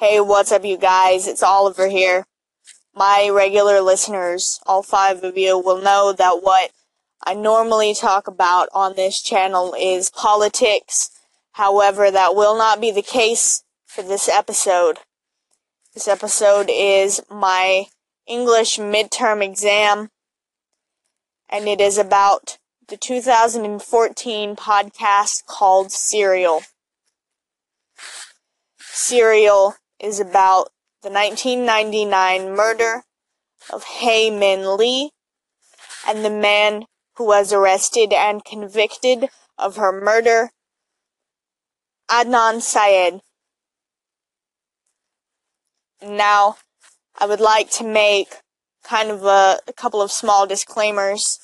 Hey, what's up, you guys? It's Oliver here. My regular listeners, all five of you, will know that what I normally talk about on this channel is politics. However, that will not be the case for this episode. This episode is my English midterm exam, and it is about the 2014 podcast called Serial. Serial is about the 1999 murder of Hae Min Lee and the man who was arrested and convicted of her murder, Adnan Syed. Now, I would like to make kind of a, a couple of small disclaimers.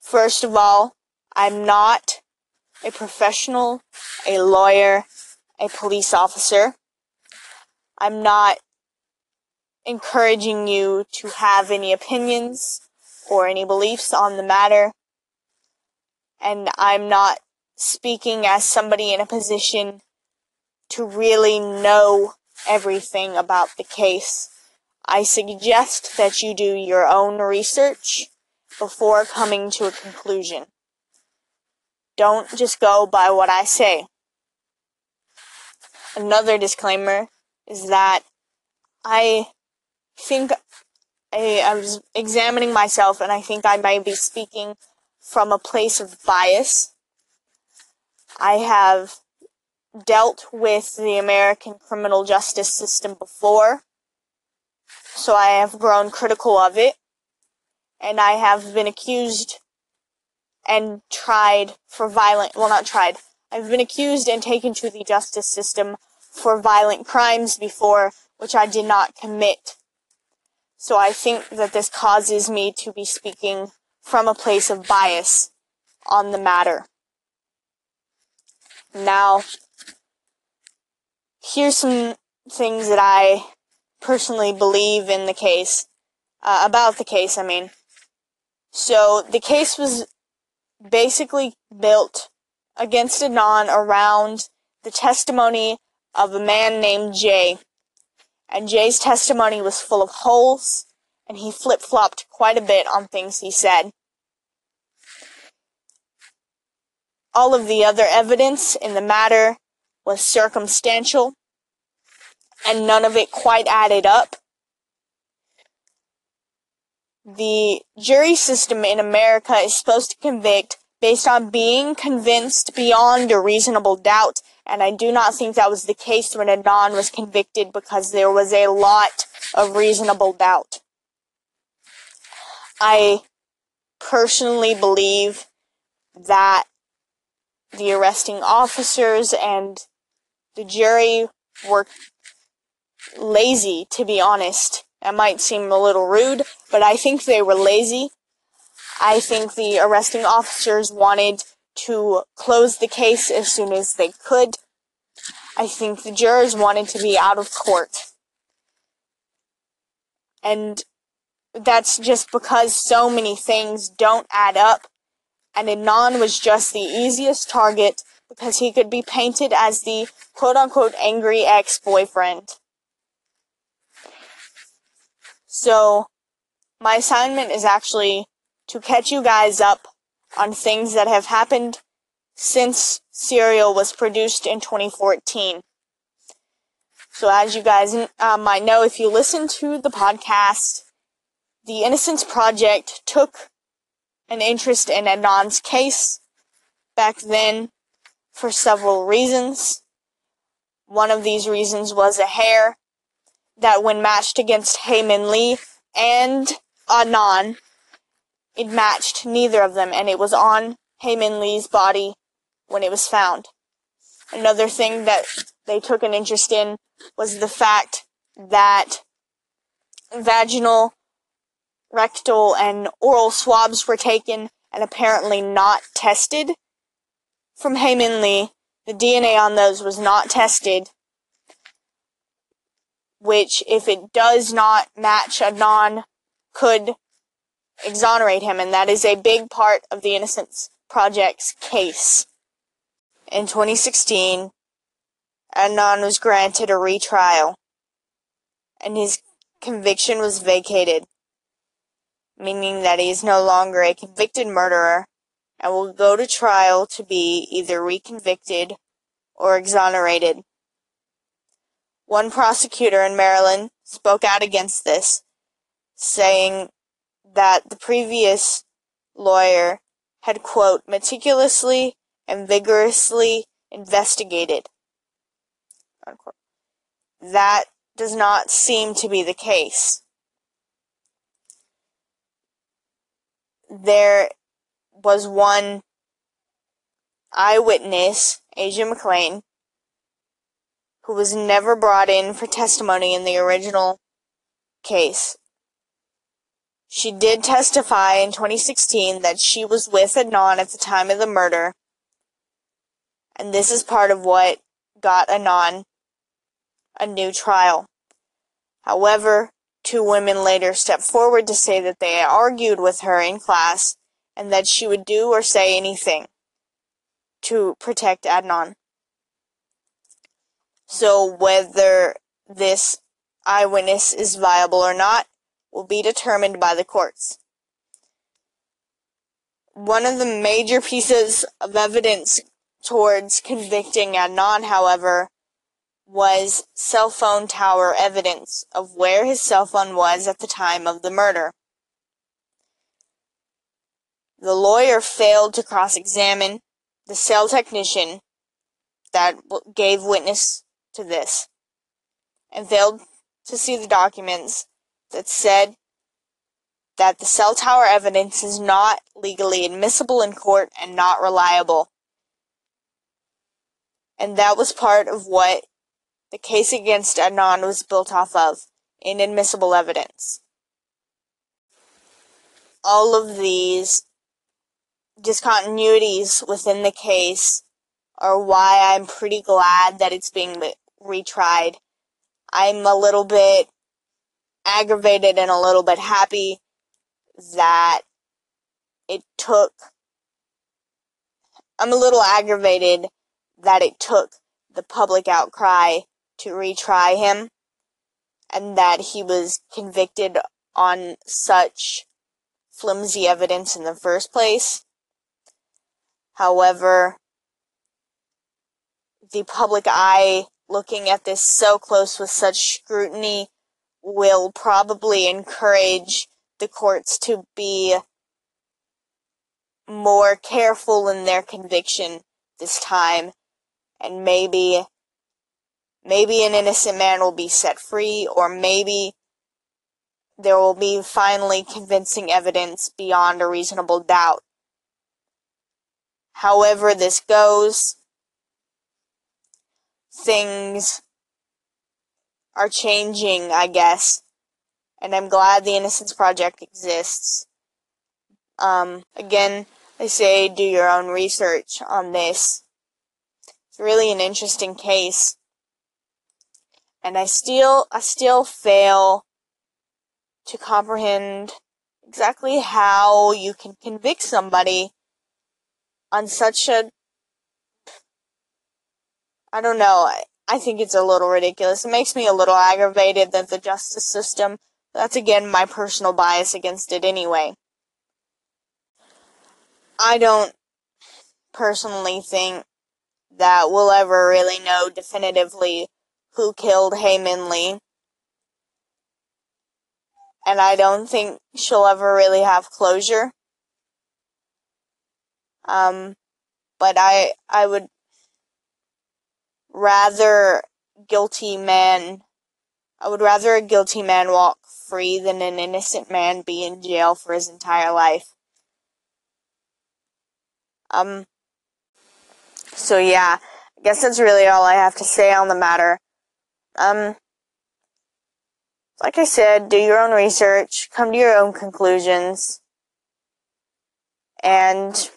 First of all, I'm not a professional, a lawyer, a police officer. I'm not encouraging you to have any opinions or any beliefs on the matter. And I'm not speaking as somebody in a position to really know everything about the case. I suggest that you do your own research before coming to a conclusion. Don't just go by what I say. Another disclaimer is that I think I, I was examining myself and I think I might be speaking from a place of bias. I have dealt with the American criminal justice system before, so I have grown critical of it, and I have been accused and tried for violent, well, not tried, I've been accused and taken to the justice system for violent crimes before, which I did not commit. So I think that this causes me to be speaking from a place of bias on the matter. Now, here's some things that I personally believe in the case, uh, about the case, I mean. So, the case was basically built against Adnan around the testimony of a man named Jay. And Jay's testimony was full of holes, and he flip flopped quite a bit on things he said. All of the other evidence in the matter was circumstantial, and none of it quite added up. The jury system in America is supposed to convict based on being convinced beyond a reasonable doubt, and I do not think that was the case when Adnan was convicted because there was a lot of reasonable doubt. I personally believe that the arresting officers and the jury were lazy, to be honest. That might seem a little rude, but I think they were lazy I think the arresting officers wanted to close the case as soon as they could. I think the jurors wanted to be out of court. And that's just because so many things don't add up. And Adnan was just the easiest target because he could be painted as the quote unquote angry ex boyfriend. So, my assignment is actually to catch you guys up on things that have happened since Serial was produced in 2014. So, as you guys uh, might know, if you listen to the podcast, the Innocence Project took an interest in Adnan's case back then for several reasons. One of these reasons was a hair that, when matched against Hae Min Lee and Adnan, it matched neither of them, and it was on Hae Min Lee's body when it was found. Another thing that they took an interest in was the fact that vaginal, rectal, and oral swabs were taken and apparently not tested from Hae Min Lee. The DNA on those was not tested, which, if it does not match Adnan, could exonerate him, and that is a big part of the Innocence Project's case. In 2016, Adnan was granted a retrial, and his conviction was vacated, meaning that he is no longer a convicted murderer and will go to trial to be either reconvicted or exonerated. One prosecutor in Maryland spoke out against this, saying that the previous lawyer had, quote, meticulously and vigorously investigated. Unquote. That does not seem to be the case. There was one eyewitness, Asia McClain, who was never brought in for testimony in the original case. She did testify in 2016 that she was with Adnan at the time of the murder, and this is part of what got Adnan a new trial. However, two women later stepped forward to say that they argued with her in class and that she would do or say anything to protect Adnan. So whether this eyewitness is viable or not will be determined by the courts. One of the major pieces of evidence towards convicting Adnan, however, was cell phone tower evidence of where his cell phone was at the time of the murder. The lawyer failed to cross examine the cell technician that gave witness to this and failed to see the documents that said that the cell tower evidence is not legally admissible in court and not reliable. And that was part of what the case against Adnan was built off of inadmissible evidence. All of these discontinuities within the case are why I'm pretty glad that it's being retried. I'm a little bit aggravated and a little bit happy that it took. I'm a little aggravated that it took the public outcry to retry him and that he was convicted on such flimsy evidence in the first place. However, the public eye looking at this so close with such scrutiny will probably encourage the courts to be more careful in their conviction this time and maybe maybe an innocent man will be set free, or maybe there will be finally convincing evidence beyond a reasonable doubt. However, this goes, things are changing, I guess, and I'm glad the Innocence Project exists. Um, again, I say do your own research on this. It's really an interesting case and I still I still fail to comprehend exactly how you can convict somebody on such a I don't know. I, think it's a little ridiculous. It makes me a little aggravated that the justice system that's again my personal bias against it anyway. I don't personally think that we'll ever really know definitively who killed Hae Min Lee. And I don't think she'll ever really have closure. Um, but I, I would rather guilty man, I would rather a guilty man walk free than an innocent man be in jail for his entire life. Um, so yeah, I guess that's really all I have to say on the matter. Um, like I said, do your own research, come to your own conclusions, and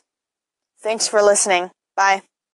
thanks for listening. Bye.